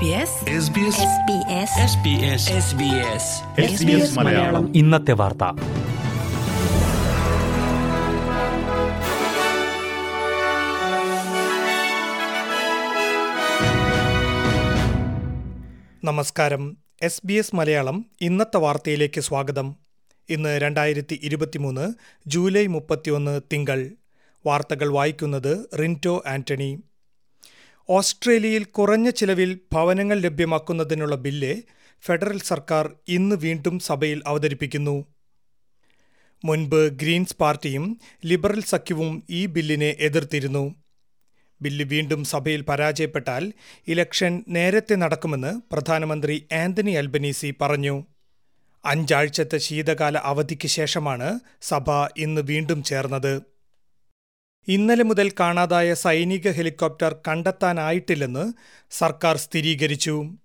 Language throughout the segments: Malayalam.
SBS മലയാളം. ഇന്നത്തെ വാർത്ത. നമസ്കാരം. എസ് ബി എസ് മലയാളം ഇന്നത്തെ വാർത്തയിലേക്ക് സ്വാഗതം. ഇന്ന് രണ്ടായിരത്തി ഇരുപത്തിമൂന്ന് ജൂലൈ മുപ്പത്തിയൊന്ന് തിങ്കൾ. വാർത്തകൾ വായിക്കുന്നത് റിന്റോ ആന്റണി. ഓസ്ട്രേലിയയിൽ കുറഞ്ഞ ചിലവിൽ ഭവനങ്ങൾ ലഭ്യമാക്കുന്നതിനുള്ള ബില്ല് ഫെഡറൽ സർക്കാർ ഇന്ന് വീണ്ടും സഭയിൽ അവതരിപ്പിക്കുന്നു. മുൻപ് ഗ്രീൻസ് പാർട്ടിയും ലിബറൽ സഖ്യവും ഈ ബില്ലിനെ എതിർത്തിരുന്നു. ബില്ല് വീണ്ടും സഭയിൽ പരാജയപ്പെട്ടാൽ ഇലക്ഷൻ നേരത്തെ നടക്കുമെന്ന് പ്രധാനമന്ത്രി ആന്റണി അൽബനീസി പറഞ്ഞു. അഞ്ചാഴ്ചത്തെ ശീതകാല അവധിക്ക് ശേഷമാണ് സഭ ഇന്ന് വീണ്ടും ചേർന്നത്. ഇന്നലെ മുതൽ കാണാതായ സൈനിക ഹെലികോപ്റ്റർ കണ്ടെത്താനായിട്ടില്ലെന്ന് സർക്കാർ സ്ഥിരീകരിച്ചു.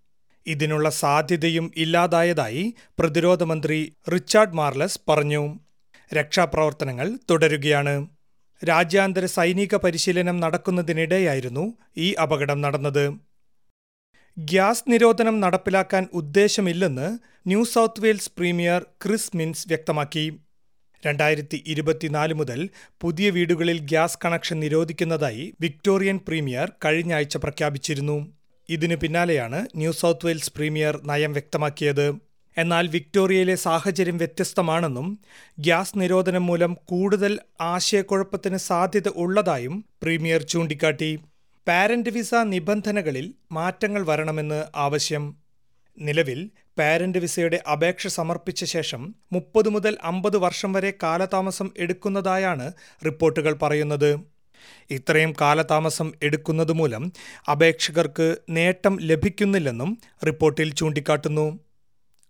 ഇതിനുള്ള സാധ്യതയും ഇല്ലാതായതായി പ്രതിരോധ മന്ത്രി റിച്ചാർഡ് മാർലസ് പറഞ്ഞു. രക്ഷാപ്രവർത്തനങ്ങൾ തുടരുകയാണ്. രാജ്യാന്തര സൈനിക പരിശീലനം നടക്കുന്നതിനിടെയായിരുന്നു ഈ അപകടം നടന്നത്. ഗ്യാസ് നിരോധനം നടപ്പിലാക്കാൻ ഉദ്ദേശമില്ലെന്ന് New South Wales premier Chris Minns വ്യക്തമാക്കി. രണ്ടായിരത്തി ഇരുപത്തിനാല് മുതൽ പുതിയ വീടുകളിൽ ഗ്യാസ് കണക്ഷൻ നിരോധിക്കുന്നതായി വിക്ടോറിയൻ പ്രീമിയർ കഴിഞ്ഞ ആഴ്ച പ്രഖ്യാപിച്ചിരുന്നു. ഇതിനു പിന്നാലെയാണ് ന്യൂ സൗത്ത് വെയിൽസ് പ്രീമിയർ നയം വ്യക്തമാക്കിയത്. എന്നാൽ വിക്ടോറിയയിലെ സാഹചര്യം വ്യത്യസ്തമാണെന്നും ഗ്യാസ് നിരോധനം മൂലം കൂടുതൽ ആശയക്കുഴപ്പത്തിന് സാധ്യത ഉള്ളതായും പ്രീമിയർ ചൂണ്ടിക്കാട്ടി. പാരന്റ് വിസ നിബന്ധനകളിൽ മാറ്റങ്ങൾ വരണമെന്ന് ആവശ്യം. നിലവിൽ പാരന്റ് വിസയുടെ അപേക്ഷ സമർപ്പിച്ച ശേഷം മുപ്പത് മുതൽ അമ്പത് വർഷം വരെ കാലതാമസം എടുക്കുന്നതായാണ് റിപ്പോർട്ടുകൾ പറയുന്നത്. ഇത്രയും കാലതാമസം എടുക്കുന്നത് മൂലം അപേക്ഷകർക്ക് നേട്ടം ലഭിക്കുന്നില്ലെന്നും റിപ്പോർട്ടിൽ ചൂണ്ടിക്കാട്ടുന്നു.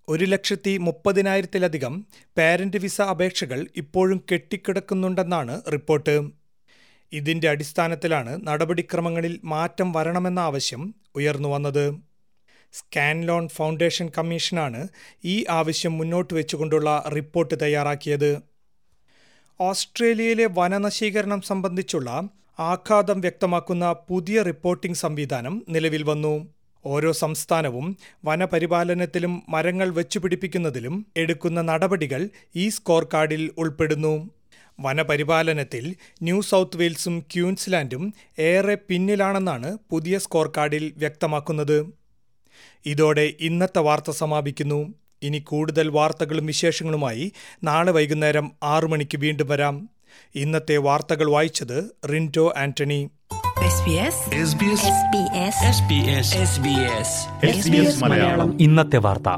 ഒരു ലക്ഷത്തി മുപ്പതിനായിരത്തിലധികം പാരന്റ് വിസ അപേക്ഷകൾ ഇപ്പോഴും കെട്ടിക്കിടക്കുന്നുണ്ടെന്നാണ് റിപ്പോർട്ട്. ഇതിന്റെ അടിസ്ഥാനത്തിലാണ് നടപടിക്രമങ്ങളിൽ മാറ്റം വരണമെന്ന ആവശ്യം ഉയർന്നു വന്നത്. സ്കാൻലോൺ ഫൗണ്ടേഷൻ കമ്മീഷനാണ് ഈ ആവശ്യം മുന്നോട്ട് വെച്ചുകൊണ്ടുള്ള റിപ്പോർട്ട് തയ്യാറാക്കിയത്. ഓസ്ട്രേലിയയിലെ വനനശീകരണം സംബന്ധിച്ചുള്ള ആഘാതം വ്യക്തമാക്കുന്ന പുതിയ റിപ്പോർട്ടിംഗ് സംവിധാനം നിലവിൽ വന്നു. ഓരോ സംസ്ഥാനവും വനപരിപാലനത്തിലും മരങ്ങൾ വെച്ചുപിടിപ്പിക്കുന്നതിലും എടുക്കുന്ന നടപടികൾ ഈ സ്കോർ കാർഡിൽ ഉൾപ്പെടുന്നു. വനപരിപാലനത്തിൽ ന്യൂ സൗത്ത് വെയിൽസും ക്യൂൻസ്ലാൻഡും ഏറെ പിന്നിലാണെന്നാണ് പുതിയ സ്കോർ കാർഡിൽ വ്യക്തമാക്കുന്നത്. ഇതോടെ ഇന്നത്തെ വാർത്ത സമാപിക്കുന്നു. ഇനി കൂടുതൽ വാർത്തകളും വിശേഷങ്ങളുമായി നാളെ വൈകുന്നേരം ആറു മണിക്ക് വീണ്ടും വരാം. ഇന്നത്തെ വാർത്തകൾ വായിച്ചത് റിന്റോ ആന്റണി. ഇന്നത്തെ വാർത്ത.